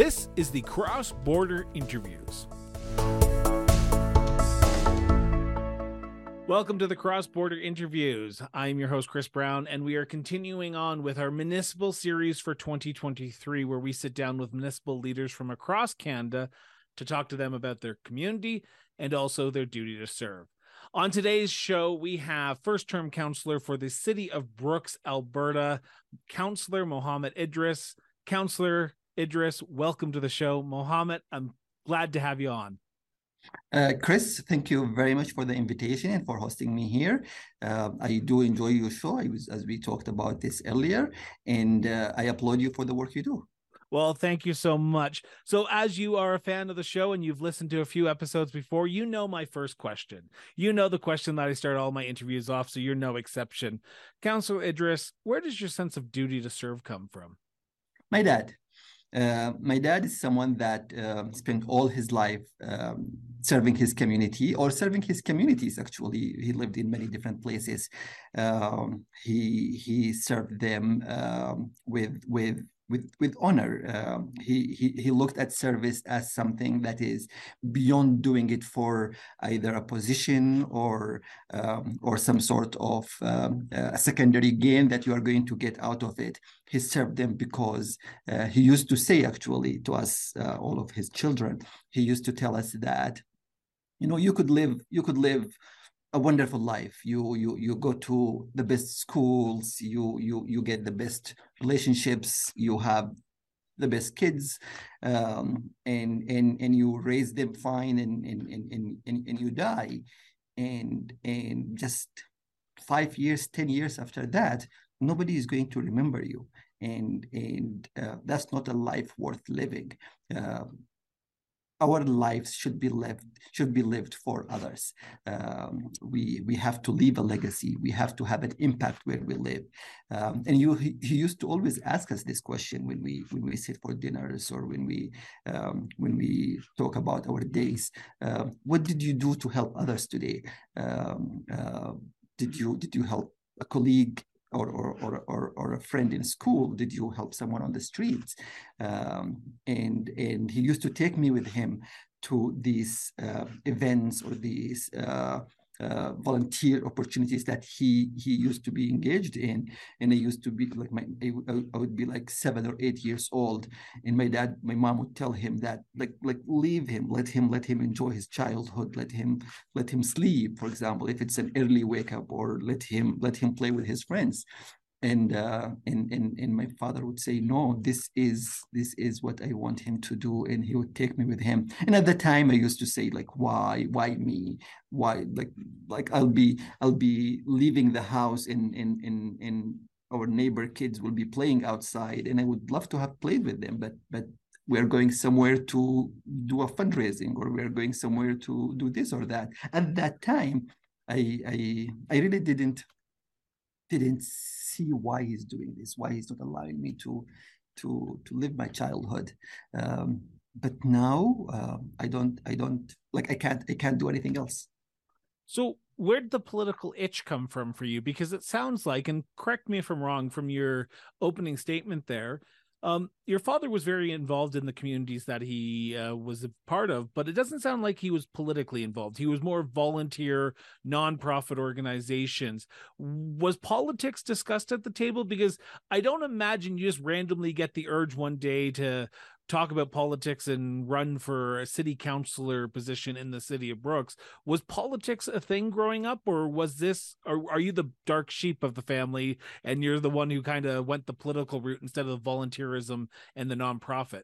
This is the Cross Border Interviews. Welcome to the Cross Border Interviews. I'm your host, Chris Brown, and we are continuing on with our municipal series for 2023, where we sit down with municipal leaders from across Canada to talk to them about their community and also their duty to serve. On today's show, we have first term councilor for the city of Brooks, Alberta, Councilor Mohammed Idris. Councilor Idris, welcome to the show. Mohammed, I'm glad to have you on. Uh, Chris, thank you very much for the invitation and for hosting me here. Uh, I do enjoy your show, I was, as we talked about this earlier, and uh, I applaud you for the work you do. Well, thank you so much. So, as you are a fan of the show and you've listened to a few episodes before, you know my first question. You know the question that I start all my interviews off, so you're no exception. Councilor Idris, where does your sense of duty to serve come from? My dad. Uh, my dad is someone that uh, spent all his life um, serving his community or serving his communities. Actually, he lived in many different places. Um, he he served them um, with with with with honor. Um, he, he he looked at service as something that is beyond doing it for either a position or um, or some sort of um, secondary gain that you are going to get out of it. He served them because uh, he used to say actually to us, uh, all of his children, he used to tell us that, you know, you could live you could live a wonderful life. You you you go to the best schools you you you get the best relationships you have the best kids um, and and and you raise them fine and and and and, and you die. And and just five years ten years after that nobody is going to remember you. And and uh, that's not a life worth living. Uh, our lives should be lived should be lived for others. Um, we we have to leave a legacy. We have to have an impact where we live. Um, and you he, used to always ask us this question when we when we sit for dinners or when we um, when we talk about our days. Uh, what did you do to help others today? Um, uh, did you did you help a colleague or, or, or, or, a friend in school? Did you help someone on the streets? Um, and, and he used to take me with him to these uh, events or these uh, uh, volunteer opportunities that he he used to be engaged in. And i used to be like my I, I, would be like seven or eight years old. And my dad my mom would tell him that like like leave him let him let him enjoy his childhood let him let him sleep for example if it's an early wake up or let him let him play with his friends and uh, and and and my father would say no this is this is what i want him to do and he would take me with him. And at the time i used to say like why why me? Why like like i'll be i'll be leaving the house and and and and our neighbor kids will be playing outside and i would love to have played with them but but we're going somewhere to do a fundraising or we're going somewhere to do this or that. At that time i i i really didn't didn't see why he's doing this, why he's not allowing me to to to live my childhood. Um, but now uh, I don't I don't like I can't I can't do anything else. So where did the political itch come from for you? Because it sounds like, and correct me if I'm wrong, from your opening statement there, um, your father was very involved in the communities that he uh, was a part of, but it doesn't sound like he was politically involved. He was more volunteer, nonprofit organizations. Was politics discussed at the table? Because I don't imagine you just randomly get the urge one day to talk about politics and run for a city councilor position in the city of Brooks. Was politics a thing growing up, or was this, or are you the dark sheep of the family and you're the one who kind of went the political route instead of the volunteerism and the nonprofit?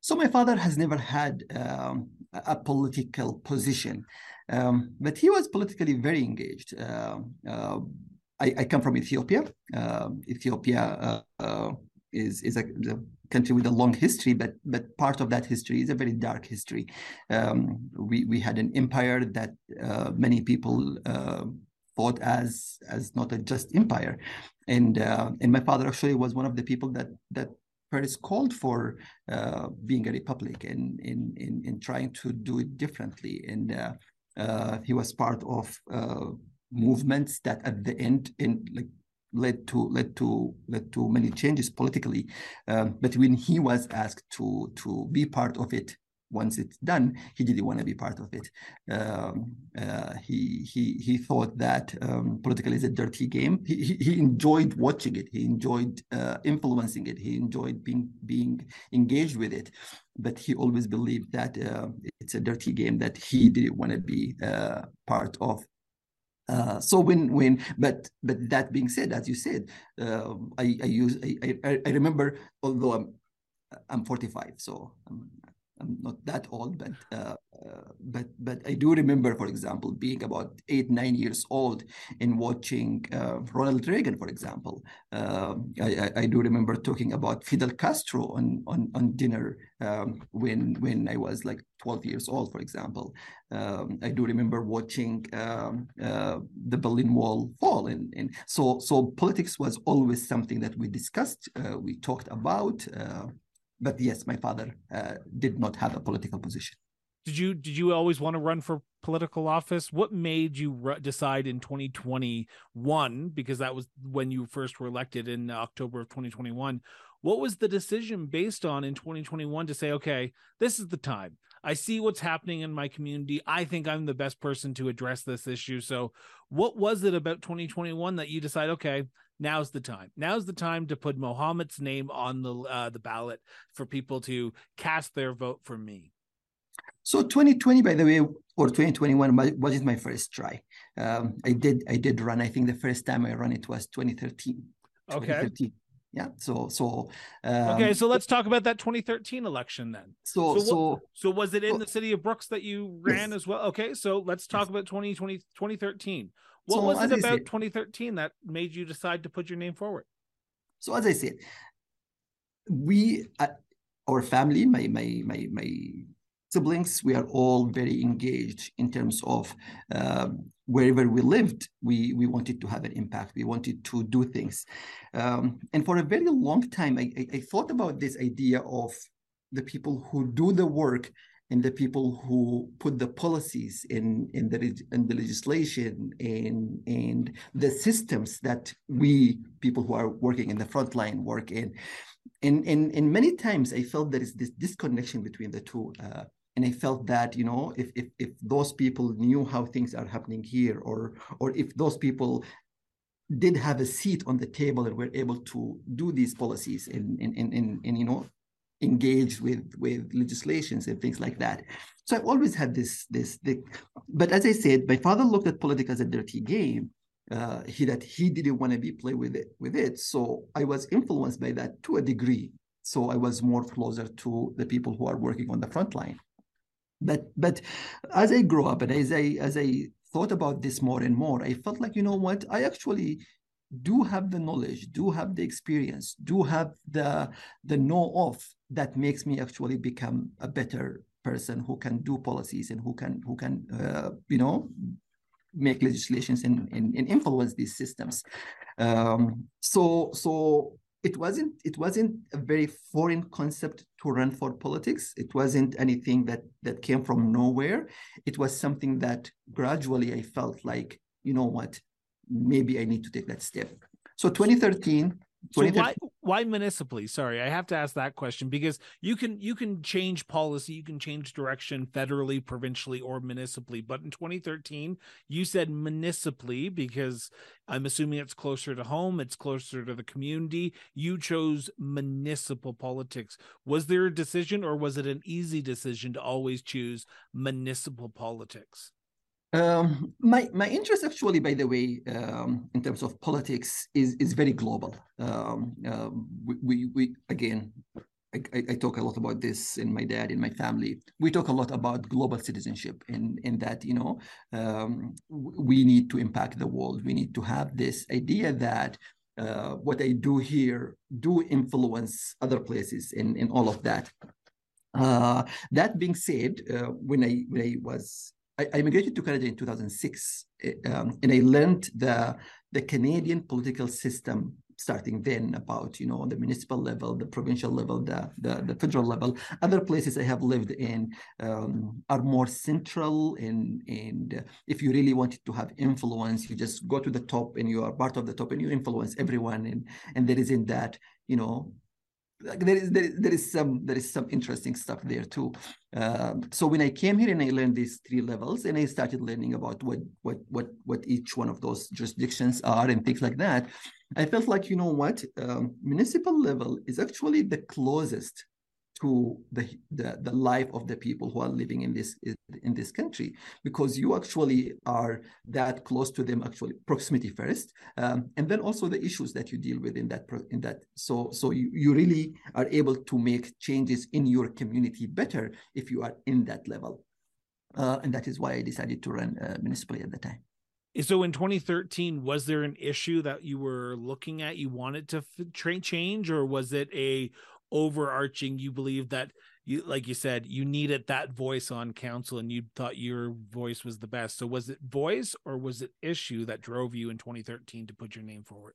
So my father has never had um, a political position, um, but he was politically very engaged. Uh, uh, I, I, come from Ethiopia. Uh, Ethiopia uh, is is a, a, country with a long history, but but part of that history is a very dark history. Um, we we had an empire that uh, many people uh, thought as as not a just empire, and uh, and my father actually was one of the people that that first called for uh, being a republic and in, in in trying to do it differently, and uh, uh, he was part of movements that at the end in like led to led to led to many changes politically. Um, but when he was asked to to be part of it, once it's done, he didn't want to be part of it. Um, uh, he he he thought that um, political is a dirty game. He, he, enjoyed watching it. He enjoyed uh, influencing it. He enjoyed being being engaged with it. But he always believed that uh, it's a dirty game that he didn't want to be uh, part of. Uh, so when when but but that being said, as you said, uh, I I use I, I I remember although I'm I'm 45, so I'm I'm not that old, but uh, uh, but but I do remember, for example, being about eight nine years old and watching uh, Ronald Reagan, for example. Um, I, I, do remember talking about Fidel Castro on on, on dinner um, when when I was like 12 years old, for example. Um, I do remember watching um, uh, the Berlin Wall fall, and, and so so politics was always something that we discussed, uh, we talked about uh, but yes, my father uh, did not have a political position. Did you did you always want to run for political office? What made you decide in 2021 because that was when you first were elected in October of 2021? What was the decision based on in 2021 to say, okay, this is the time. I see what's happening in my community. I think I'm the best person to address this issue. So, what was it about 2021 that you decide, okay, now's the time. Now's the time to put Mohammed's name on the uh, the ballot for people to cast their vote for me. So 2020, by the way, or 2021 wasn't my first try. Um, I did I did run. I think the first time I ran it was 2013. Okay. 2013. Yeah. So so. Um, okay. So let's talk about that 2013 election then. So so so, so was it in so, the city of Brooks that you ran yes. as well? Okay. So let's talk yes. about 2020 2013. What so, was it about said, 2013 that made you decide to put your name forward? So as I said, we, uh, our family, my my my my siblings, we are all very engaged in terms of um, wherever we lived, we we wanted to have an impact. We wanted to do things, um, and for a very long time, I, I, I thought about this idea of the people who do the work and the people who put the policies in in the in the legislation and and the systems that we people who are working in the front line work in. And and, and many times i felt there is this disconnection between the two uh, and i felt that you know if, if if those people knew how things are happening here or or if those people did have a seat on the table and were able to do these policies and and and, and, and you know engaged with with legislations and things like that. So I've always had this this. But as I said, my father looked at politics as a dirty game. Uh, he that he didn't want to be play with it with it. So I was influenced by that to a degree. So I was more closer to the people who are working on the front line. But but as I grew up and as I as I thought about this more and more, I felt like you know what I actually do have the knowledge, do have the experience, do have the the know of that makes me actually become a better person who can do policies and who can who can uh, you know make legislations and, and, and influence these systems. Um, so so it wasn't it wasn't a very foreign concept to run for politics. It wasn't anything that that came from nowhere. It was something that gradually I felt like you know what maybe I need to take that step. So 2013. So why why municipally? Sorry, I have to ask that question because you can you can change policy, you can change direction federally, provincially, or municipally. But in 2013, you said municipally because I'm assuming it's closer to home, it's closer to the community. You chose municipal politics. Was there a decision, or was it an easy decision to always choose municipal politics? Um, my my interest actually, by the way, um, in terms of politics, is is very global. Um, uh, we, we, we again, I, I, talk a lot about this in my dad in my family. We talk a lot about global citizenship, in in that you know um, we need to impact the world. We need to have this idea that uh, what I do here do influence other places, in in all of that. Uh, that being said, uh, when I when I was I, I immigrated to Canada in 2006, eh, um, and I learned the the Canadian political system starting then about you know the municipal level, the provincial level, the the, the federal level. Other places I have lived in um, are more central, and and if you really wanted to have influence, you just go to the top and you are part of the top and you influence everyone, and and there isn't that you know there is there, there is some there is some interesting stuff there too. Um, so when I came here and I learned these three levels and I started learning about what what what what each one of those jurisdictions are and things like that, I felt like you know what um, municipal level is actually the closest to the, the, the life of the people who are living in this in this country because you actually are that close to them actually proximity first um, and then also the issues that you deal with in that in that. So so you, you really are able to make changes in your community better if you are in that level. Uh, and that is why I decided to run uh, municipally at the time. So in 2013 was there an issue that you were looking at you wanted to f- change or was it a overarching you believe that you like you said you needed that voice on council and you thought your voice was the best. So was it voice or was it issue that drove you in 2013 to put your name forward?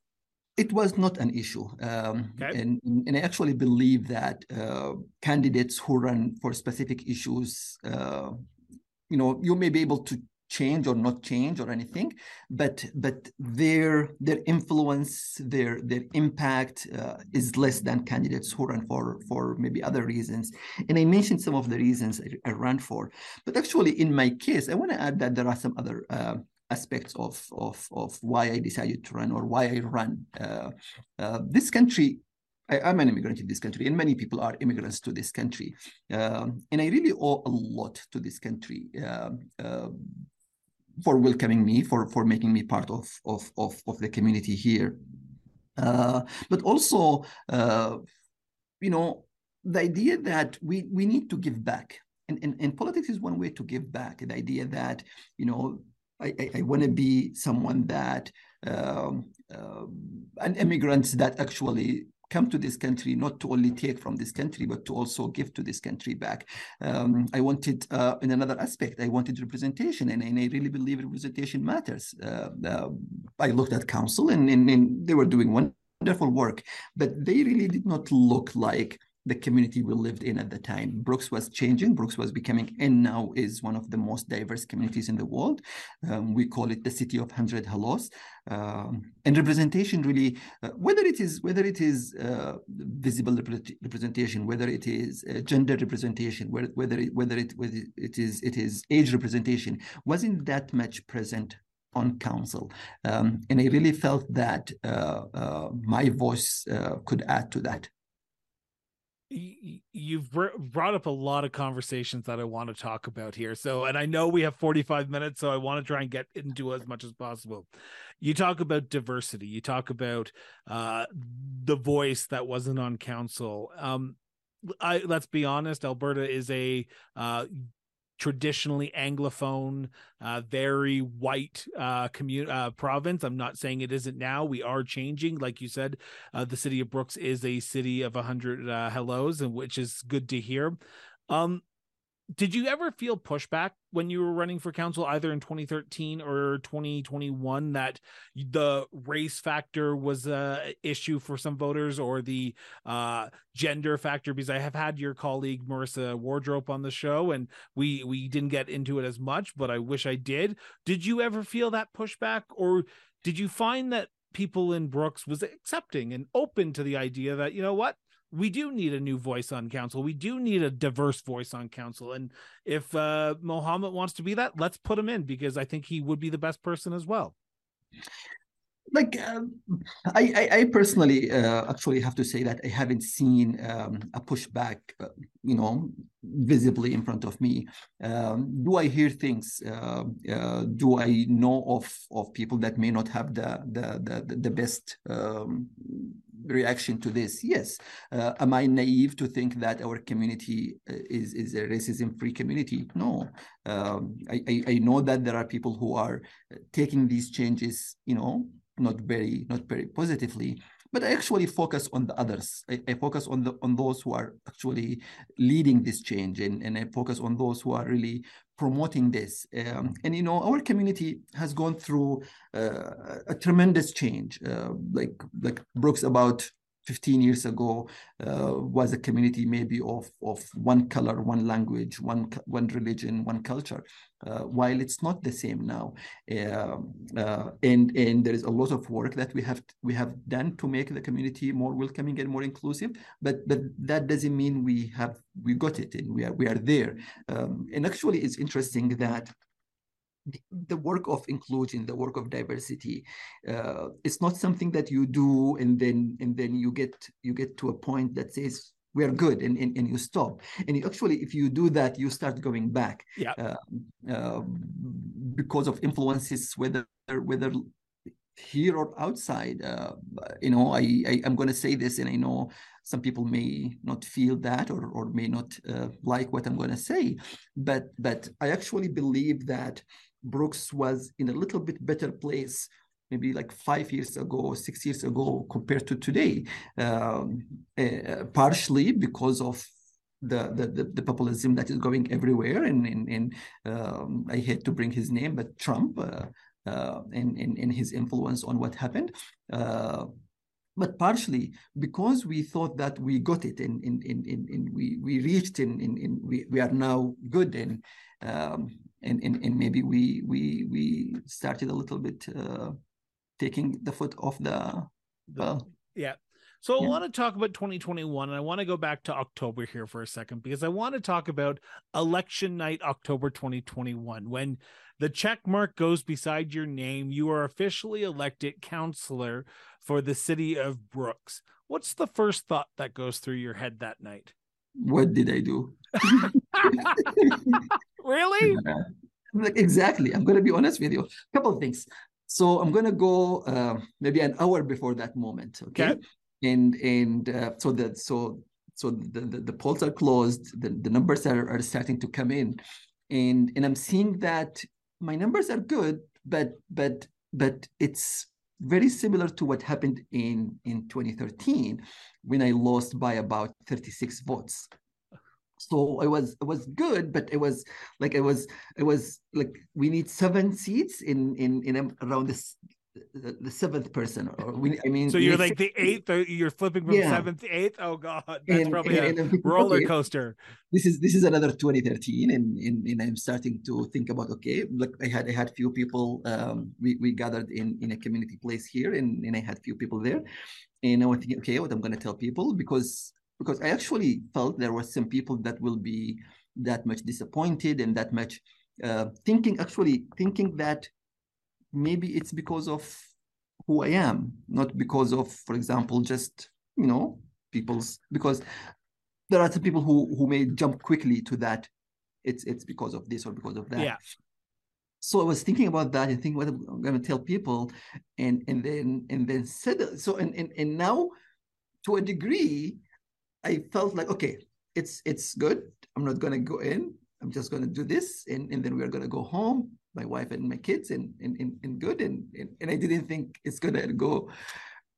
It was not an issue. Um, okay. and, and i actually believe that uh, candidates who run for specific issues uh, you know you may be able to change or not change or anything but but their their influence their their impact uh, is less than candidates who run for for maybe other reasons and i mentioned some of the reasons i, I ran for but actually in my case i want to add that there are some other uh, aspects of, of of why i decided to run or why i run uh, uh this country I, am an immigrant in this country, and many people are immigrants to this country. Um, and I really owe a lot to this country. Uh, for welcoming me, for for making me part of of of, of the community here. Uh, but also, uh, you know, the idea that we we need to give back, and, and and politics is one way to give back. The idea that you know, I I, I want to be someone that um, uh, an immigrant that actually come to this country not to only take from this country but to also give to this country back. Um, i wanted uh, in another aspect i wanted representation and, and i really believe representation matters. Uh, uh, i looked at council and, and, and they were doing wonderful work but they really did not look like the community we lived in at the time. Brooks was changing. Brooks was becoming, and now is one of the most diverse communities in the world. Um, we call it the city of hundred hellos. Um, and representation really, uh, whether it is whether it is uh, visible rep- representation, whether it is uh, gender representation, whether whether it, whether it whether it is it is age representation, wasn't that much present on council. Um, and I really felt that uh, uh, my voice uh, could add to that you've brought up a lot of conversations that I want to talk about here. So, and I know we have 45 minutes, so I want to try and get into as much as possible. You talk about diversity, you talk about uh, the voice that wasn't on council. Um, I let's be honest, Alberta is a uh, traditionally anglophone uh, very white uh, uh, province. I'm not saying it isn't now. We are changing. Like you said uh, the city of brooks is a city of 100 uh, hellos and which is good to hear. Um did you ever feel pushback when you were running for council either in 2013 or 2021 that the race factor was a issue for some voters or the uh, gender factor? Because i have had your colleague marissa wardrope on the show and we we didn't get into it as much but i wish i did. Did you ever feel that pushback or did you find that people in brooks was accepting and open to the idea that you know what we do need a new voice on council. We do need a diverse voice on council. And if uh, Mohammed wants to be that, let's put him in because I think he would be the best person as well. Like, um, I, I, I, personally uh, actually have to say that I haven't seen um, a pushback, uh, you know, visibly in front of me. Um, do I hear things? Uh, uh, do I know of of people that may not have the the the, the best um, reaction to this? Yes. Uh, am I naive to think that our community uh, is is a racism free community? No. Um, I, I, I know that there are people who are taking these changes, you know, not very not very positively but I actually focus on the others. I, I, focus on the on those who are actually leading this change, and, and I focus on those who are really promoting this. Um, and you know, our community has gone through uh, a tremendous change. Uh, like like Brooks about 15 years ago uh, was a community maybe of, of one color, one language, one, one religion, one culture, uh, while it's not the same now. Um, uh, and, and there is a lot of work that we have, we have done to make the community more welcoming and more inclusive, but, but that doesn't mean we have, we got it and we are, we are there. Um, and actually it's interesting that the work of inclusion the work of diversity uh, it's not something that you do and then and then you get you get to a point that says we are good and, and, and you stop. And you actually if you do that you start going back. Yeah. Uh, uh, because of influences whether whether here or outside uh, you know i, I am going to say this and i know some people may not feel that or, or may not uh, like what i'm going to say but but i actually believe that Brooks was in a little bit better place maybe like five years ago, six years ago compared to today, um, uh, partially because of the, the, the populism that is going everywhere. And, and, and um, I hate to bring his name, but Trump uh, uh, and, and, and his influence on what happened. Uh, but partially because we thought that we got it and, and, and, and, we, we reached and, and, and we, we are now good and um, and, and and maybe we we we started a little bit uh, taking the foot off the well yeah so yeah. I want to talk about 2021 and I want to go back to October here for a second because I want to talk about election night October 2021 when the check mark goes beside your name you are officially elected councilor for the city of Brooks. What's the first thought that goes through your head that night? What did I do? really? Yeah. Like exactly. I'm going to be honest with you. A couple of things. So I'm going to go uh, maybe an hour before that moment. Okay. okay. And and uh, so that so so the, the, the polls are closed. The, the numbers are, are starting to come in, and and I'm seeing that my numbers are good, but but but it's very similar to what happened in in 2013 when I lost by about 36 votes so it was it was good but it was like it was it was like we need seven seats in in in around this the, the seventh person or we i mean so you're like the eighth you're flipping from yeah. seventh to eighth? Oh god that's and, probably and, a and roller coaster. this is this is another 2013 and, and and i'm starting to think about okay like i had i had few people um we, we gathered in in a community place here and, and i had few people there. And i was thinking okay what i'm going to tell people because because I actually felt there were some people that will be that much disappointed and that much uh, thinking, actually thinking that maybe it's because of who I am, not because of, for example, just, you know, people's, because there are some people who, who may jump quickly to that. It's, it's because of this or because of that. Yeah. So I was thinking about that and thinking what I'm going to tell people, and and then and then said so and and and now, to a degree, I felt like, okay, it's it's good. I'm not gonna go in. I'm just gonna do this, and, and then we're gonna go home, my wife and my kids, and and, and, and good. And, and and I didn't think it's gonna go.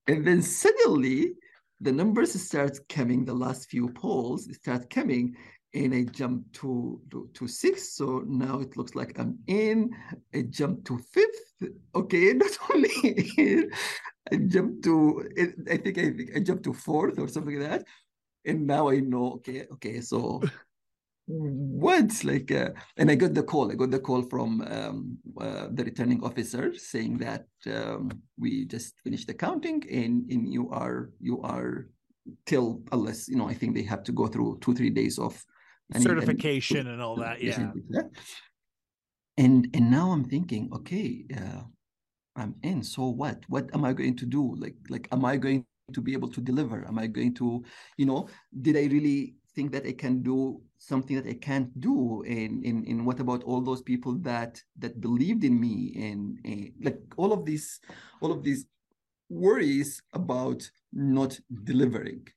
And then suddenly the numbers start coming, the last few polls start coming, and I jumped to, to, to six. So now it looks like I'm in. I jumped to fifth. Okay, not only I jumped to, I think I think I jumped to fourth or something like that and now I know, okay, okay, so what? Like, uh, and I got the call. I got the call from um, uh, the returning officer saying that um, we just finished the counting, and and you are you are till unless you know. I think they have to go through two three days of certification and, and all that. Yeah. And and now I'm thinking, okay, uh, I'm in. So what? What am I going to do? Like like, am I going to be able to deliver? Am I going to, you know, did I really think that I can do something that I can't do? And, and, and what about all those people that that believed in me and, and like all of these, all of these worries about not delivering.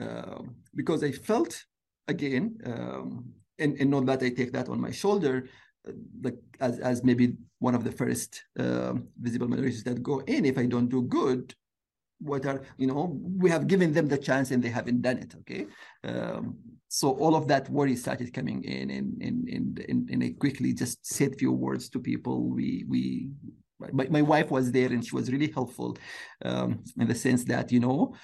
Um, because I felt again, um, and, and not that I take that on my shoulder, uh, like as, as maybe one of the first uh, visible minorities that go in, if I don't do good, what are you know we have given them the chance and they haven't done it okay? Um, so all of that worry started coming in and and and, and, and i quickly just said few words to people. We we my, my wife was there and she was really helpful um, in the sense that you know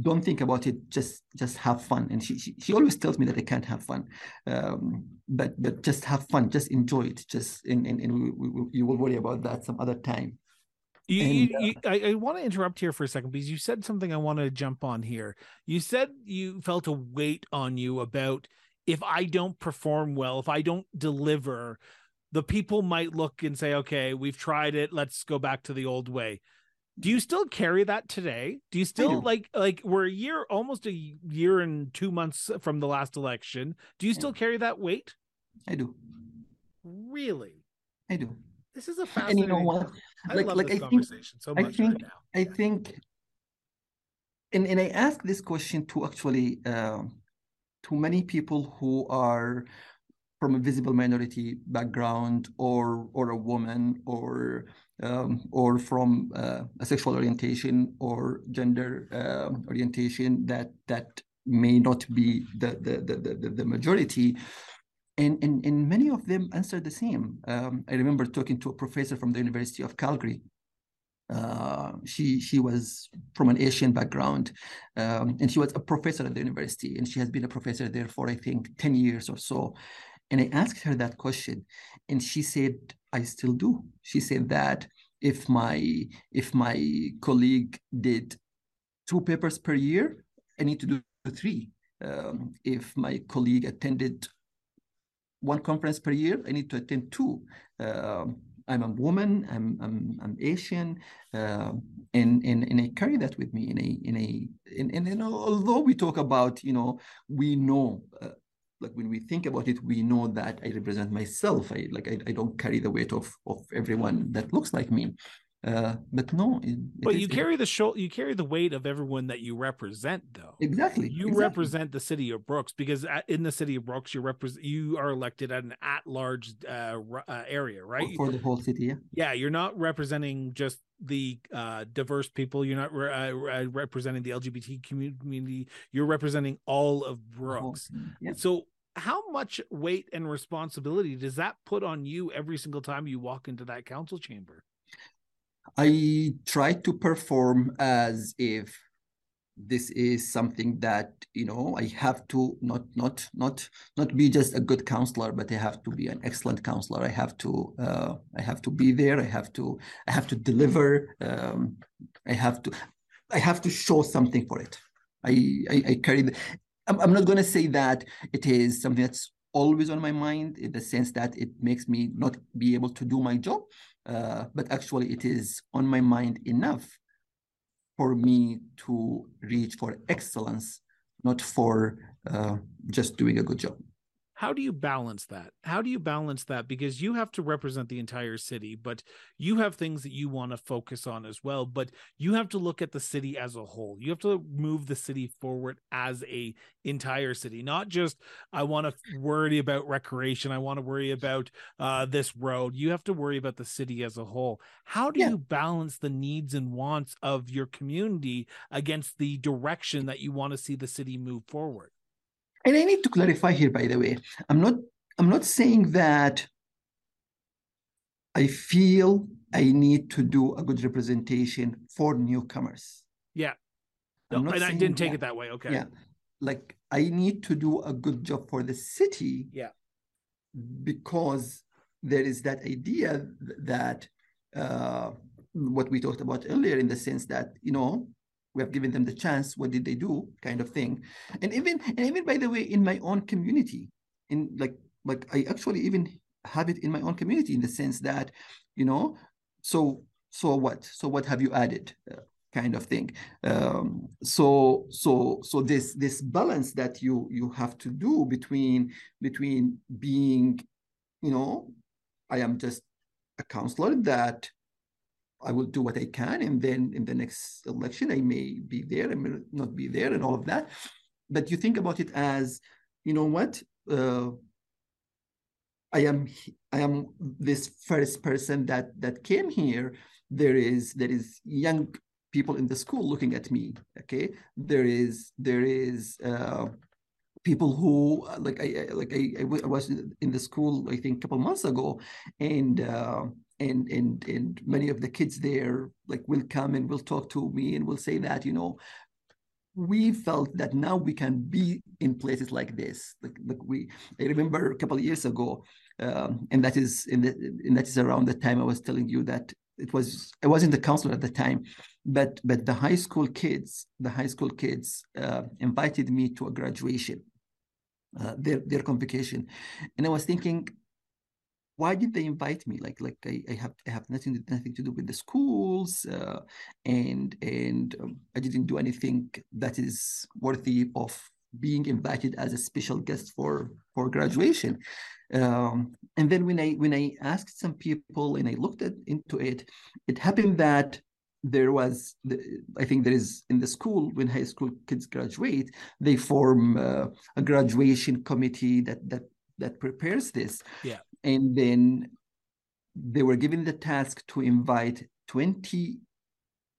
don't think about it just just have fun. And she she, she always tells me that i can't have fun. Um, but but just have fun just enjoy it just and and, and we, we, you will worry about that some other time you, and, you, you, uh, I, I want to interrupt here for a second because you said something I want to jump on here. You said you felt a weight on you about if I don't perform well, if I don't deliver, the people might look and say, okay, we've tried it. Let's go back to the old way. Do you still carry that today? Do you still do. like like we're a year almost a year and 2 months from the last election. Do you still yeah. carry that weight? I do. Really? I do. This is a fascinating. And you know what? I like, love like, this I conversation think, so much I think, right now. I think, and, and I ask this question to actually uh, to many people who are from a visible minority background or or a woman or um, or from uh, a sexual orientation or gender uh, orientation that that may not be the the the, the, the majority and, and, and many of them answered the same. Um, I remember talking to a professor from the University of Calgary. Uh, she she was from an Asian background, um, and she was a professor at the university, and she has been a professor there for I think ten years or so. And I asked her that question, and she said, "I still do." She said that if my if my colleague did two papers per year, I need to do three. Um, if my colleague attended one conference per year. I need to attend two. Uh, I'm a woman. I'm I'm, I'm Asian, uh, and and and I carry that with me in a in a and and, although we talk about you know we know. Uh, like when we think about it, we know that I represent myself. I like I, I don't carry the weight of of everyone that looks like me. Uh, but no, it, but you carry the show, you carry the weight of everyone that you represent, though. Exactly. You exactly. represent the city of Brooks because at, in the city of Brooks, you represent you are elected at an at-large uh, uh, area, right? For, the whole city, yeah. Yeah, you're not representing just the uh, diverse people. You're not re- uh, representing the LGBT community. You're representing all of Brooks. yeah. So how much weight and responsibility does that put on you every single time you walk into that council chamber? I try to perform as if this is something that you know I have to not not not not be just a good councilor, but I have to be an excellent councilor. I have to uh, I have to be there. I have to I have to deliver. Um, I have to I have to show something for it. I I, I carry. The, I'm, I'm not going to say that it is something that's always on my mind in the sense that it makes me not be able to do my job uh, but actually it is on my mind enough for me to reach for excellence, not for uh, just doing a good job how do you balance that? How do you balance that? Because you have to represent the entire city but you have things that you want to focus on as well but you have to look at the city as a whole. You have to move the city forward as a entire city not just i want to worry about recreation. I want to worry about uh, this road. You have to worry about the city as a whole. How do yeah. you balance the needs and wants of your community against the direction that you want to see the city move forward and I need to clarify here, by the way, I'm not I'm not saying that I feel I need to do a good representation for newcomers. Yeah. No, and I didn't take that. it that way. Okay. Yeah. Like I need to do a good job for the city. Yeah. Because there is that idea that uh, what we talked about earlier in the sense that, you know, we have given them the chance what did they do kind of thing. And even and even by the way in my own community in like like i actually even have it in my own community in the sense that you know so so what? So what have you added? Uh, kind of thing. Um, so so so this this balance that you you have to do between between being you know i am just a councilor that I will do what I can, and then in the next election, I may be there, I may not be there, and all of that. But you think about it as, you know what? Uh, I am I am this first person that that came here. There is there is young people in the school looking at me okay there is there is uh, people who like I like I, I was in the school I think a couple months ago, and uh, and and and many of the kids there like will come and will talk to me and will say that you know we felt that now we can be in places like this. Like, like we i remember a couple of years ago um, and that is in the and that is around the time i was telling you that it was i wasn't the councilor at the time but but the high school kids the high school kids uh, invited me to a graduation uh, their their convocation, and I was thinking, why did they invite me? Like like I, I have I have nothing nothing to do with the schools, uh, and and um, I didn't do anything that is worthy of being invited as a special guest for for graduation. Um, and then when I when I asked some people and I looked at, into it, it happened that there was i think there is in the school when high school kids graduate they form uh, a graduation committee that that that prepares this. Yeah. And then they were given the task to invite 20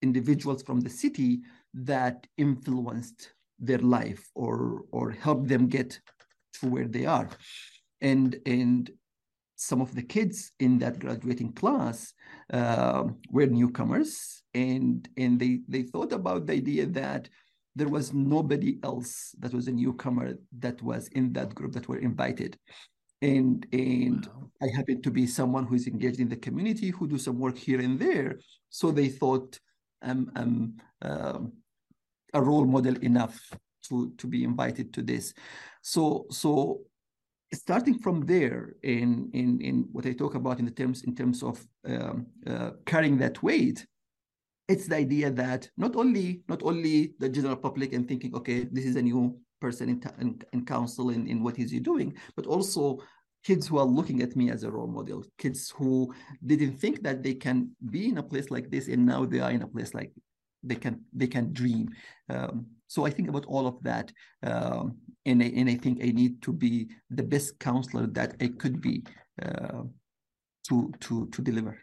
individuals from the city that influenced their life or or helped them get to where they are. And and some of the kids in that graduating class uh, were newcomers and and they they thought about the idea that there was nobody else that was a newcomer that was in that group that were invited. And and wow. i happen to be someone who is engaged in the community who do some work here and there. So they thought i'm i'm um, a role model enough to to be invited to this. So so starting from there in in in what i talk about in the terms in terms of um, uh, carrying that weight it's the idea that not only not only the general public and thinking, okay, this is a new person in, in, in council in, in what is he doing, but also kids who are looking at me as a role model, kids who didn't think that they can be in a place like this, and now they are in a place like they can they can dream. Um, so I think about all of that, um, and I, and I think I need to be the best councilor that I could be uh, to to to deliver.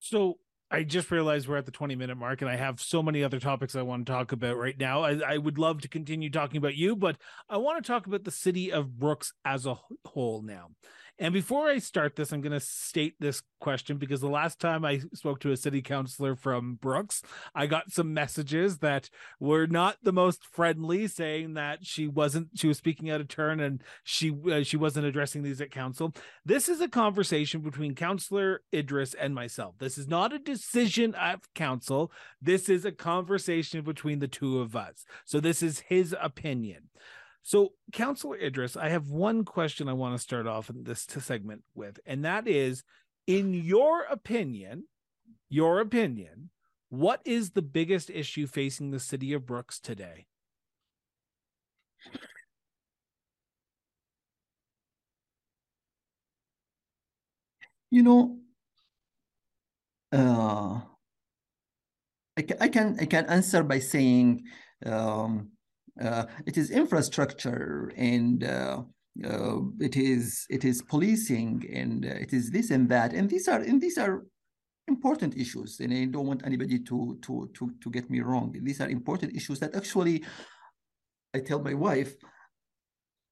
So I just realized we're at the 20 minute mark and I have so many other topics I want to talk about right now. I, I, would love to continue talking about you, but I want to talk about the city of Brooks as a whole now. And before I start this, I'm going to state this question because the last time I spoke to a city councilor from Brooks, I got some messages that were not the most friendly, saying that she wasn't she was speaking out of turn and she uh, she wasn't addressing these at council. This is a conversation between Councilor Idris and myself. This is not a decision of council. This is a conversation between the two of us. So this is his opinion. So, Councilor Idris, I have one question I want to start off in this segment with, and that is in your opinion, your opinion, what is the biggest issue facing the city of Brooks today? You know, uh, I, can, I can I can answer by saying um, it is infrastructure and uh, uh, it is it is policing and it is this and that. And these are and these are important issues and I don't want anybody to to to to get me wrong. These are important issues that actually I tell my wife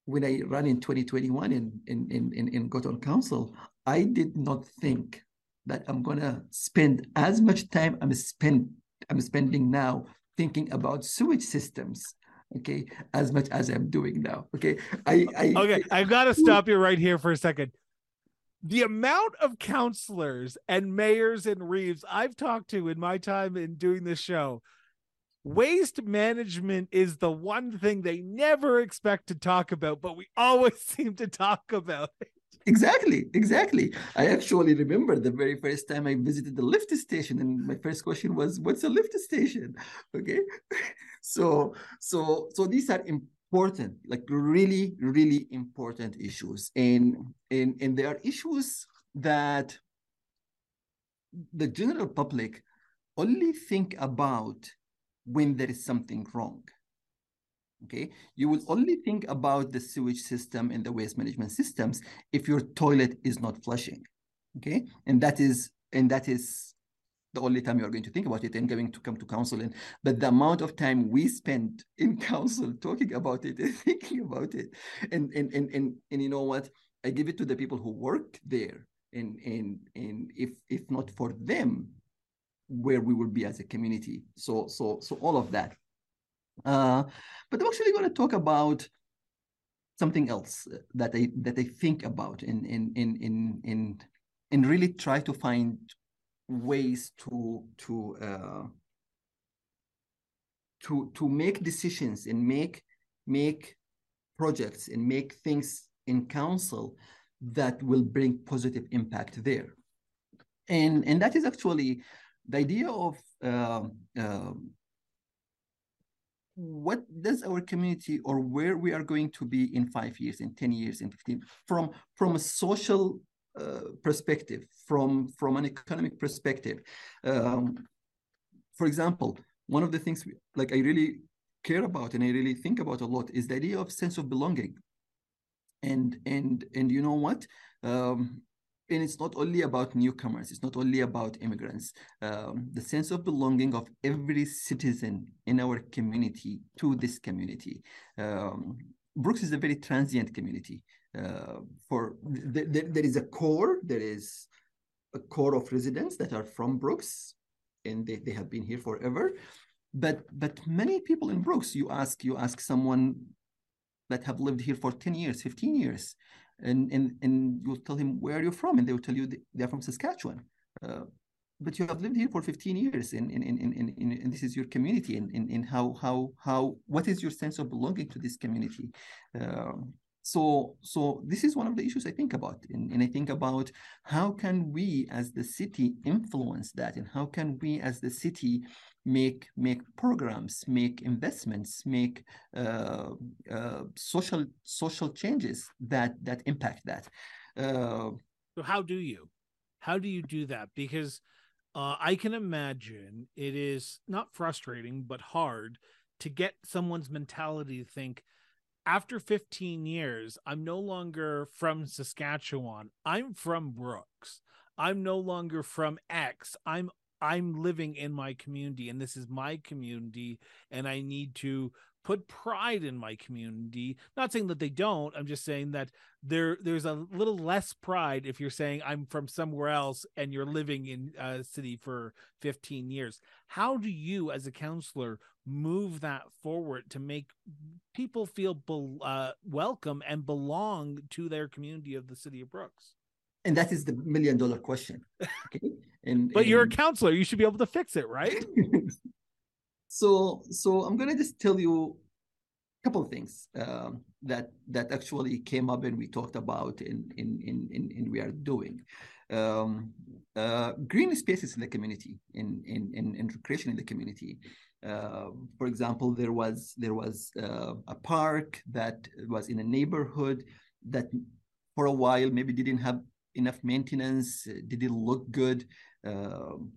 when I ran in 2021 and in, in, in, in got on council, I did not think that I'm gonna spend as much time I'm spend I'm spending now thinking about sewage systems okay as much as i'm doing now okay? I, I okay i've got to stop you right here for a second. The amount of councilors and mayors and reeves i've talked to in my time in doing this show waste management is the one thing they never expect to talk about but we always seem to talk about it exactly exactly. I actually remember the very first time i visited the lift station and my first question was what's a lift station? Okay? So so so these are important like really really important issues. And and and there are issues that the general public only think about when there is something wrong okay? You will only think about the sewage system and the waste management systems if your toilet is not flushing okay? And that is and that is the only time you are going to think about it and going to come to council and but the amount of time we spend in council talking about it and thinking about it and and and and, and you know what? I give it to the people who work there and and and if if not for them where we will be as a community. So so so all of that uh but i'm actually going to talk about something else that i that i think about in in in in in and really try to find ways to to uh, to to make decisions and make make projects and make things in council that will bring positive impact there. And and that is actually the idea of uh, uh, what does our community or where we are going to be in five years in 10 years in 15 from from a social uh, perspective, from, from an economic perspective. Um, for example, one of the things we, like I really care about and I really think about a lot is the idea of sense of belonging. And and and you know what? Um, and it's not only about newcomers it's not only about immigrants. Um, the sense of belonging of every citizen in our community to this community. Um, brooks is a very transient community. Uh, for th- th- there is a core there is a core of residents that are from brooks and they, they have been here forever. But but many people in brooks you ask you ask someone that have lived here for 10 years 15 years and and and you'll tell him where you're you from and they will tell you they're from saskatchewan. Uh, but you have lived here for 15 years and, and, and, and, and, this is your community and, and, and how how how what is your sense of belonging to this community? Um, so so this is one of the issues i think about and, and, i think about how can we as the city influence that and how can we as the city make make programs make investments make uh, uh, social social changes that that impact that? Uh, so how do you? How do you do that? Because uh, i can imagine it is not frustrating but hard to get someone's mentality to think after 15 years, I'm no longer from Saskatchewan. I'm from Brooks. I'm no longer from X. I'm I'm living in my community and this is my community and I need to put pride in my community. Not saying that they don't. I'm just saying that there there's a little less pride if you're saying I'm from somewhere else and you're living in a city for 15 years. How do you as a councilor move that forward to make people feel be- uh, welcome and belong to their community of the city of Brooks? And that is the million dollar question. Okay. And, but and... you're a councilor, you should be able to fix it, right? So, so I'm gonna just tell you a couple of things um, that that actually came up and we talked about in in in in, in we are doing. Um, uh, green spaces in the community, in in in, in recreation in the community. Uh, for example, there was there was uh, a park that was in a neighborhood that for a while maybe didn't have enough maintenance, didn't look good. Um,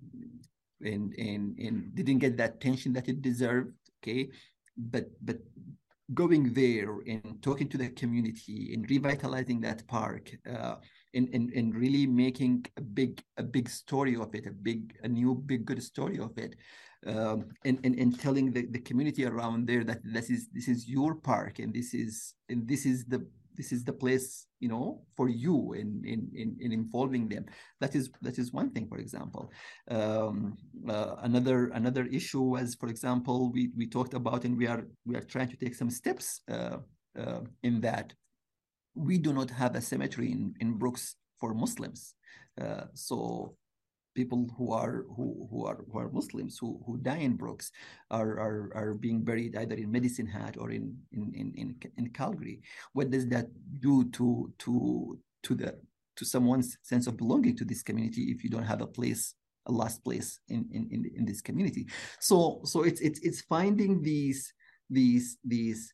and and and didn't get that attention that it deserved okay? But but going there and talking to the community and revitalizing that park uh, and, and and really making a big a big story of it a big a new big good story of it um, and, and and telling the, the community around there that this is this is your park and this is and this is the this is the place you know for you in in in, in involving them. That is that is one thing for example. Um, uh, another another issue was for example we we talked about and we are we are trying to take some steps uh, uh, in that we do not have a cemetery in in brooks for muslims. Uh, so people who are who who are who are Muslims who who die in Brooks are are are being buried either in Medicine Hat or in in in in, in Calgary. What does that do to to to the to someone's sense of belonging to this community if you don't have a place a last place in in in, in this community so so it's it's it's finding these these these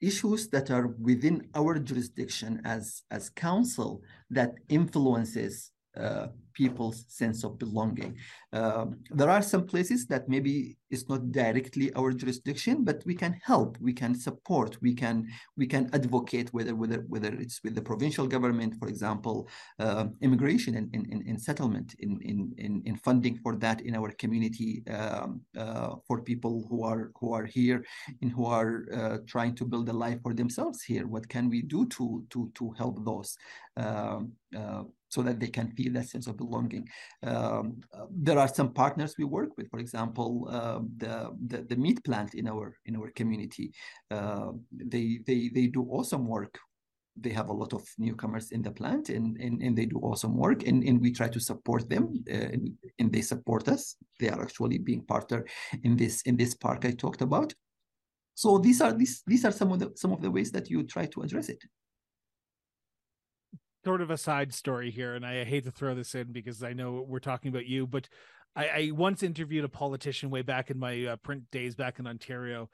issues that are within our jurisdiction as as council that influences uh, people's sense of belonging. Um, there are some places that maybe it's not directly our jurisdiction, but we can help, we can support, we can we can advocate whether whether whether it's with the provincial government, for example, uh, immigration and in, in, settlement, in, in in funding for that in our community um, uh, for people who are who are here and who are uh, trying to build a life for themselves here. What can we do to to to help those? So that they can feel that sense of belonging. Um, there are some partners we work with, for example, uh, the, the, the meat plant in our in our community. Uh, they they they do awesome work. They have a lot of newcomers in the plant, and and, and they do awesome work, and, and we try to support them, uh, and, and they support us. They are actually being partner in this in this park I talked about. So these are these these are some of the some of the ways that you try to address it sort of a side story here, and I hate to throw this in because I know we're talking about you, but I, I once interviewed a politician way back in my uh, print days back in Ontario.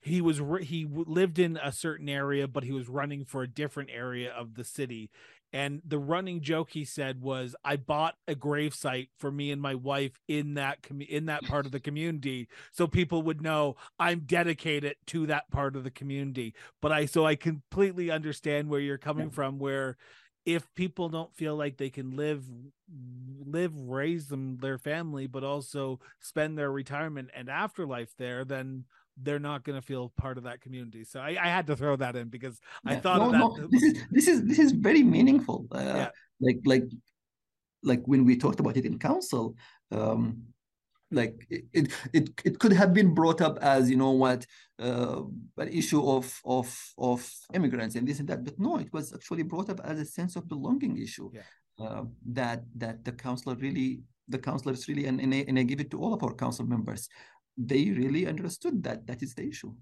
He was he lived in a certain area, but he was running for a different area of the city. And the running joke he said was, "I bought a gravesite for me and my wife in that com- in that part of the community, so people would know I'm dedicated to that part of the community." But I so I completely understand where you're coming from, where if people don't feel like they can live live raise them their family but also spend their retirement and afterlife there then they're not going to feel part of that community so i, I had to throw that in because yeah. i thought no, no. this is this is this is very meaningful uh, yeah. like like like when we talked about it in council um like it, it it could have been brought up as you know what uh, an issue of of of immigrants and this and that but no it was actually brought up as a sense of belonging issue yeah. uh, that that the councillor really the councillors really and, and I, and I give it to all of our council members they really understood that that is the issue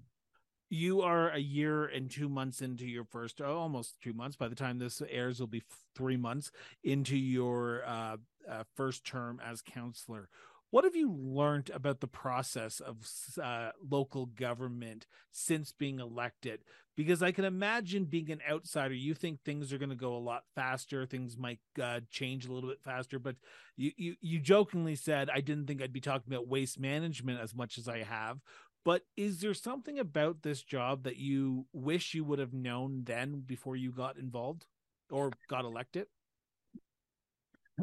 you are a year and two months into your first oh, almost two months by the time this airs will be three months into your uh, uh, first term as councillor what have you learned about the process of uh, local government since being elected? Because I can imagine being an outsider, you think things are going to go a lot faster, things might uh, change a little bit faster. But you, you you jokingly said I didn't think I'd be talking about waste management as much as I have. But is there something about this job that you wish you would have known then before you got involved or got elected?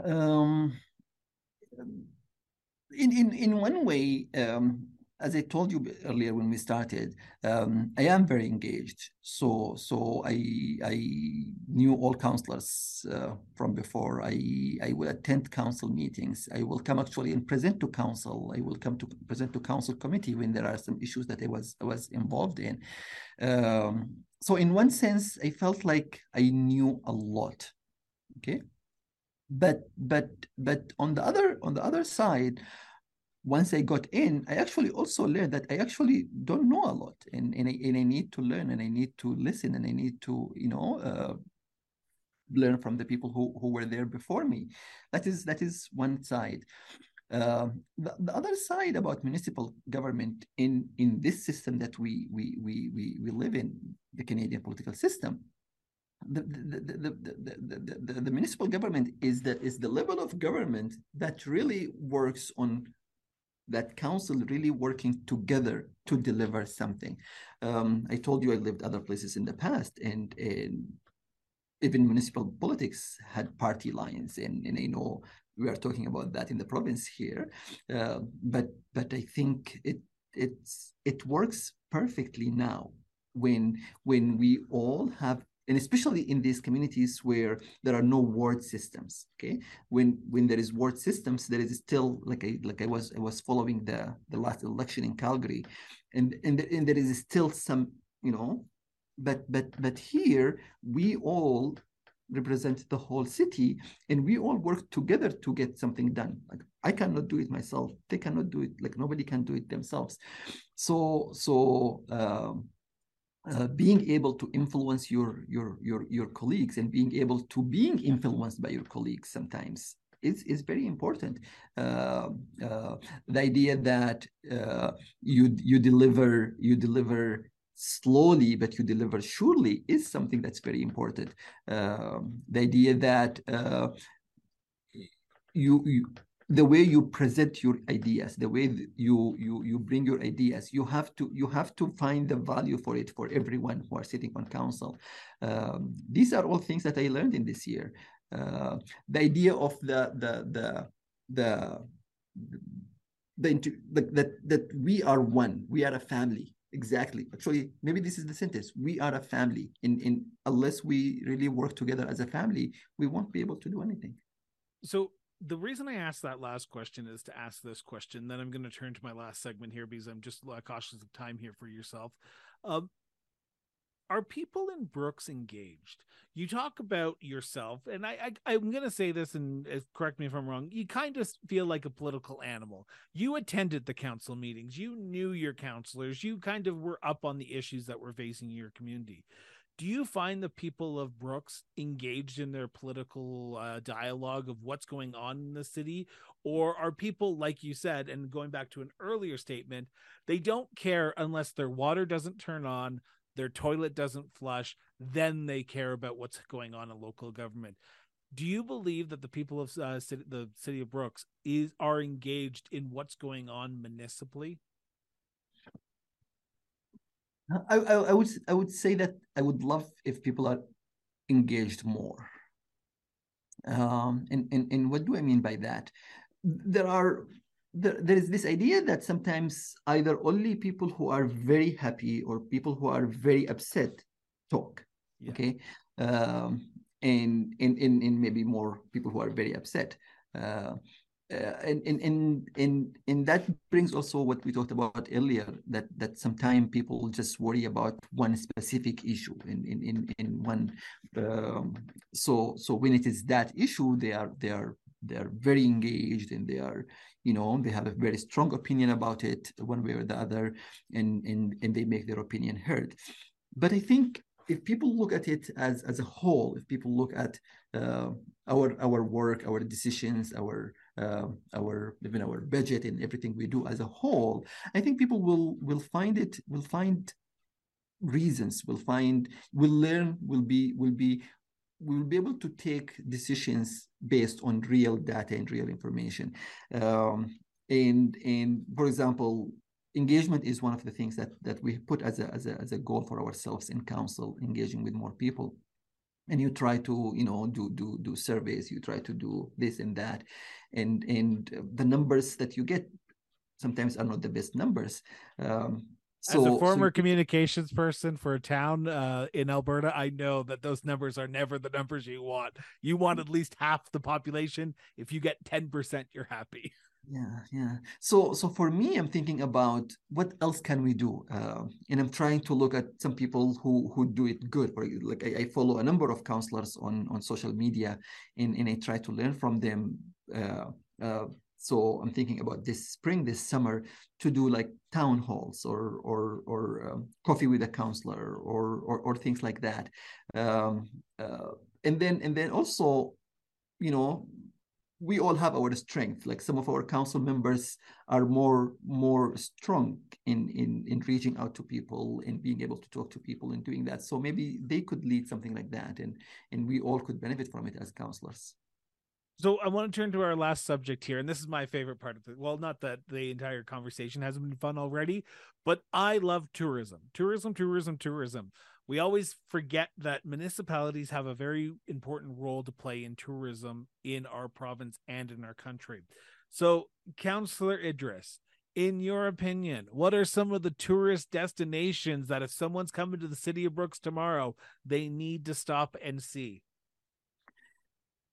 Um in in in one way, um, as I told you earlier when we started, um, I am very engaged. So so I I knew all councillors uh, from before. I I will attend council meetings. I will come actually and present to council. I will come to present to council committee when there are some issues that I was I was involved in. Um, so in one sense, I felt like I knew a lot. Okay but but but on the other on the other side once i got in i actually also learned that i actually don't know a lot and and I, and I need to learn and i need to listen and i need to you know uh, learn from the people who who were there before me. That is that is one side. Uh, the, the other side about municipal government in in this system that we we we we, we live in the canadian political system the, the, the, the, municipal government is the, is the level of government that really works on that council really working together to deliver something. Um, I told you I lived other places in the past and, and even municipal politics had party lines and, and I know we are talking about that in the province here. Uh, but but I think it it's it works perfectly now when when we all have and especially in these communities where there are no ward systems okay? When when there is ward systems there is still like i like i was i was following the the last election in calgary and and, and there is still some you know but but but here we all represent the whole city and we all work together to get something done. Like i cannot do it myself. They cannot do it. Like nobody can do it themselves. So so um, uh, being able to influence your your your your colleagues and being able to being influenced by your colleagues sometimes is is very important. Uh, uh, the idea that uh, you you deliver you deliver slowly but you deliver surely is something that's very important. Um, the idea that uh, you you the way you present your ideas the way you you you bring your ideas you have to you have to find the value for it for everyone who are sitting on council. Um, these are all things that i learned in this year. Uh, the idea of the the the the the, that that we are one we are a family exactly. Actually maybe this is the sentence we are a family. In in unless we really work together as a family we won't be able to do anything. So the reason I asked that last question is to ask this question. Then I'm going to turn to my last segment here because I'm just cautious of time here for yourself. Um, are people in Brooks engaged? You talk about yourself, and I, I am going to say this, and uh, correct me if I'm wrong. You kind of feel like a political animal. You attended the council meetings. You knew your councilors. You kind of were up on the issues that were facing your community do you find the people of Brooks engaged in their political uh, dialogue of what's going on in the city? Or are people, like you said, and going back to an earlier statement, they don't care unless their water doesn't turn on, their toilet doesn't flush, then they care about what's going on in local government. Do you believe that the people of uh, city, the city of Brooks is are engaged in what's going on municipally? I, I, I would I would say that I would love if people are engaged more. Um, and, and and what do I mean by that? There are there, there is this idea that sometimes either only people who are very happy or people who are very upset talk. Yeah. Okay. Um, and, and, and, and maybe more people who are very upset. Uh, and, and and and and that brings also what we talked about earlier that that sometimes people just worry about one specific issue in in in, in one um, so so when it is that issue they are they are they are very engaged and they are you know they have a very strong opinion about it one way or the other and and and they make their opinion heard. But i think if people look at it as as a whole if people look at uh, our our work our decisions our uh, our even our budget and everything we do as a whole, I think people will will find it will find reasons will find will learn will be will be we will be able to take decisions based on real data and real information. Um, and and for example engagement is one of the things that that we put as a, as a as a goal for ourselves in council engaging with more people and you try to you know do do do surveys you try to do this and that and and the numbers that you get sometimes are not the best numbers um, so, As a former so, communications person for a town uh, in Alberta, I know that those numbers are never the numbers you want. You want at least half the population. If you get 10%, you're happy. yeah yeah. So so for me i'm thinking about what else can we do uh, and i'm trying to look at some people who who do it good or like I, I, follow a number of councilors on on social media and, and i try to learn from them uh, uh, so i'm thinking about this spring this summer to do like town halls or or or um, coffee with a councilor or or, or things like that. Um, uh, and then and then also you know we all have our strength. Like some of our council members are more more strong in in in reaching out to people and being able to talk to people and doing that. So maybe they could lead something like that and and we all could benefit from it as councilors so I want to turn to our last subject here, and this is my favorite part of it. Well, not that the entire conversation hasn't been fun already, but I love tourism, tourism, tourism, tourism we always forget that municipalities have a very important role to play in tourism in our province and in our country. So, Councillor Idris, in your opinion, what are some of the tourist destinations that if someone's coming to the city of Brooks tomorrow, they need to stop and see?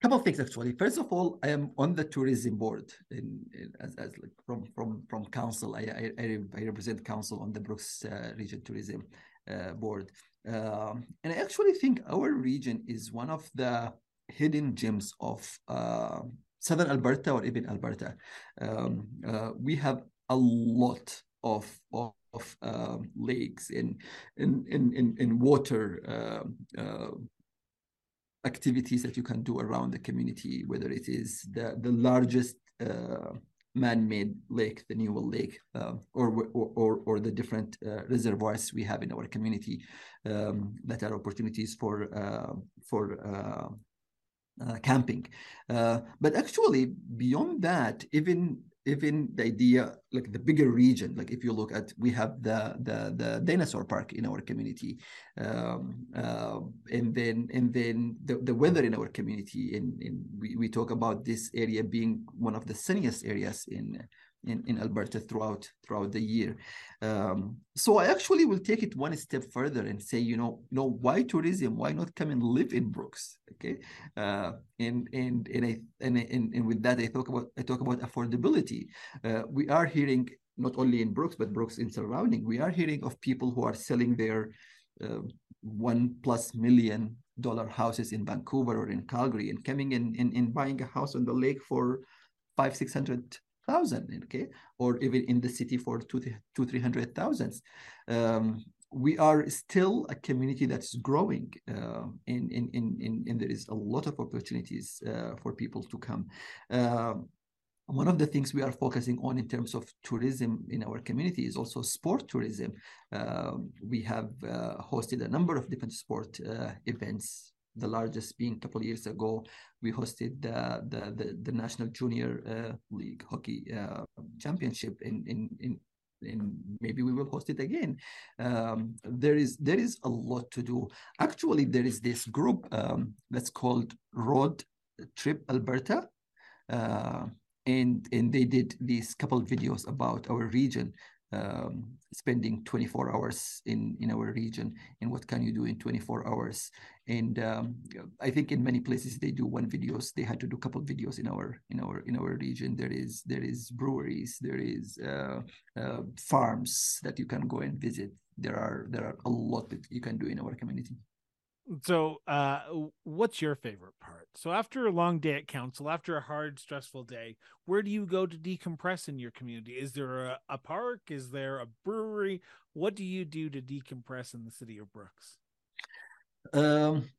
couple of things actually. First of all, I am on the tourism board in, in as, as like from from from council. I I, I represent council on the Brooks uh, Region Tourism uh, board. Um, and I actually think our region is one of the hidden gems of uh, southern Alberta or even Alberta. Um, uh, we have a lot of, of, of um, lakes and in, in, in, in water um, uh, activities that you can do around the community, whether it is the, the largest uh, man-made lake, the Newell Lake, uh, or, or, or or the different uh, reservoirs we have in our community um, that are opportunities for uh, for uh, camping. Uh, but actually, beyond that, even even the idea like the bigger region like if you look at we have the the the dinosaur park in our community um, uh, and then and then the, the weather in our community and, and we, we talk about this area being one of the sunniest areas in in, in Alberta throughout throughout the year. Um, so I actually will take it one step further and say, you know, you know, why tourism? Why not come and live in Brooks? Okay, uh, and and and I and, and and with that I talk about I talk about affordability. Uh, we are hearing not only in Brooks but Brooks in surrounding. We are hearing of people who are selling their uh, one plus million dollar houses in Vancouver or in Calgary and coming in and, and buying a house on the lake for five six hundred thousand, okay, or even in the city for two, two three hundred thousands. Um, we are still a community that's growing, uh, and, and, and, and there is a lot of opportunities uh, for people to come. Uh, one of the things we are focusing on in terms of tourism in our community is also sport tourism. Uh, we have uh, hosted a number of different sport uh, events the largest being a couple years ago we hosted the the the, the national junior uh, league hockey uh, championship in in in and maybe we will host it again. Um, there is there is a lot to do. Actually, there is this group um, that's called Road Trip Alberta, uh, and and they did these couple videos about our region um, spending 24 hours in in our region and what can you do in 24 hours? And um, i think in many places they do one videos they had to do a couple videos in our in our in our region. There is there is breweries there is uh, uh, farms that you can go and visit. There are there are a lot that you can do in our community so uh what's your favorite part? So after a long day at council after a hard stressful day where do you go to decompress in your community? Is there a, a park? Is there a brewery? What do you do to decompress in the city of brooks? Um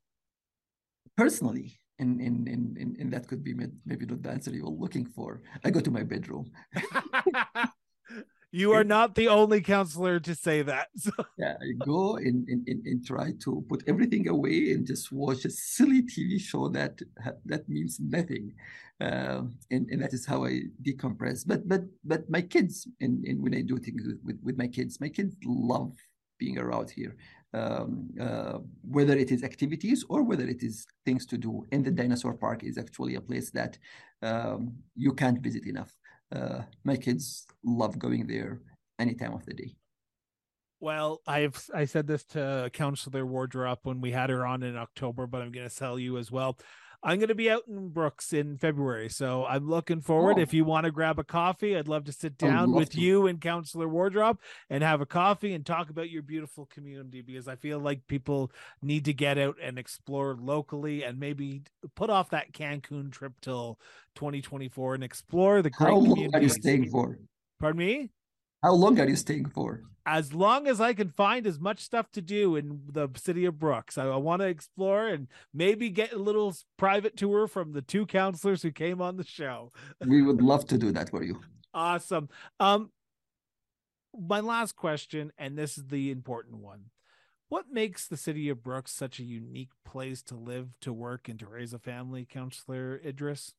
personally and and and and, and that could be maybe not the answer you were looking for i go to my bedroom You are not the only councilor to say that. So. Yeah, I go and, and, and, try to put everything away and just watch a silly TV show that that means nothing, um, and and that is how I decompress. But but but my kids and, and when I do things with, with my kids, my kids love being around here. Um, uh, whether it is activities or whether it is things to do. And the dinosaur park is actually a place that um, you can't visit enough uh, my kids love going there any time of the day. Well, I've I said this to Councilor Wardrop when we had her on in October, but I'm going to tell you as well. I'm going to be out in Brooks in February, so I'm looking forward. Oh. If you want to grab a coffee, I'd love to sit oh, down with to. you and Councillor Wardrop and have a coffee and talk about your beautiful community because I feel like people need to get out and explore locally and maybe put off that Cancun trip till 2024 and explore the great How long are you staying for? Pardon me? How long are you staying for? As long as I can find as much stuff to do in the city of Brooks. I, I want to explore and maybe get a little private tour from the two councillors who came on the show. We would love to do that for you. Awesome. Um, my last question, and this is the important one. What makes the city of Brooks such a unique place to live, to work, and to raise a family, Councillor Idris?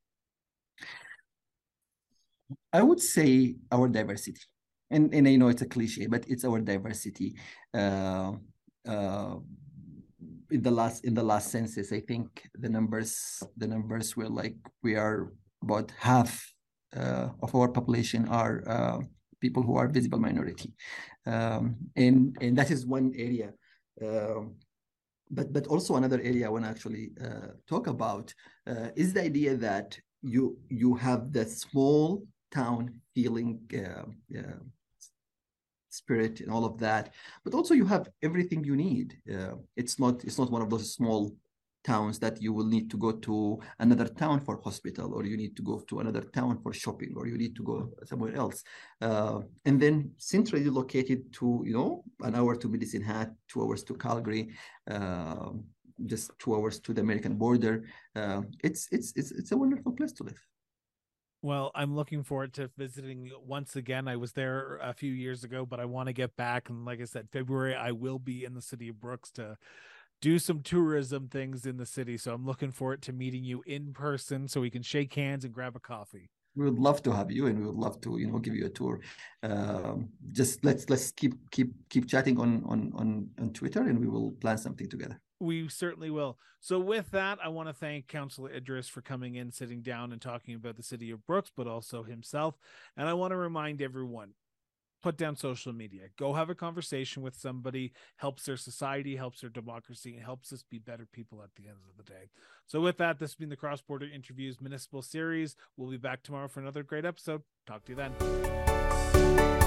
I would say our diversity and and I know it's a cliche, but it's our diversity. Uh, uh, in the last in the last census, I think the numbers the numbers were like we are about half uh, of our population are uh, people who are visible minority, um, and and that is one area. Um, but but also another area I want to actually uh, talk about uh, is the idea that you you have the small town feeling uh, spirit and all of that but also you have everything you need. Uh, it's not it's not one of those small towns that you will need to go to another town for hospital or you need to go to another town for shopping or you need to go somewhere else. Uh, and then centrally located to you know an hour to medicine hat two hours to calgary uh, just two hours to the american border. Uh, it's it's it's it's a wonderful place to live well, I'm looking forward to visiting once again. I was there a few years ago, but I want to get back. And like I said, February, I will be in the city of Brooks to do some tourism things in the city. So I'm looking forward to meeting you in person so we can shake hands and grab a coffee. We would love to have you, and we would love to, you know, give you a tour. Um, just let's let's keep keep keep chatting on on on on Twitter, and we will plan something together. We certainly will. So, with that, I want to thank Councillor Idris for coming in, sitting down, and talking about the city of Brooks, but also himself. And I want to remind everyone put down social media. Go have a conversation with somebody. Helps their society helps their democracy and helps us be better people at the end of the day. So with that this has been the cross border interviews municipal series. We'll be back tomorrow for another great episode. Talk to you then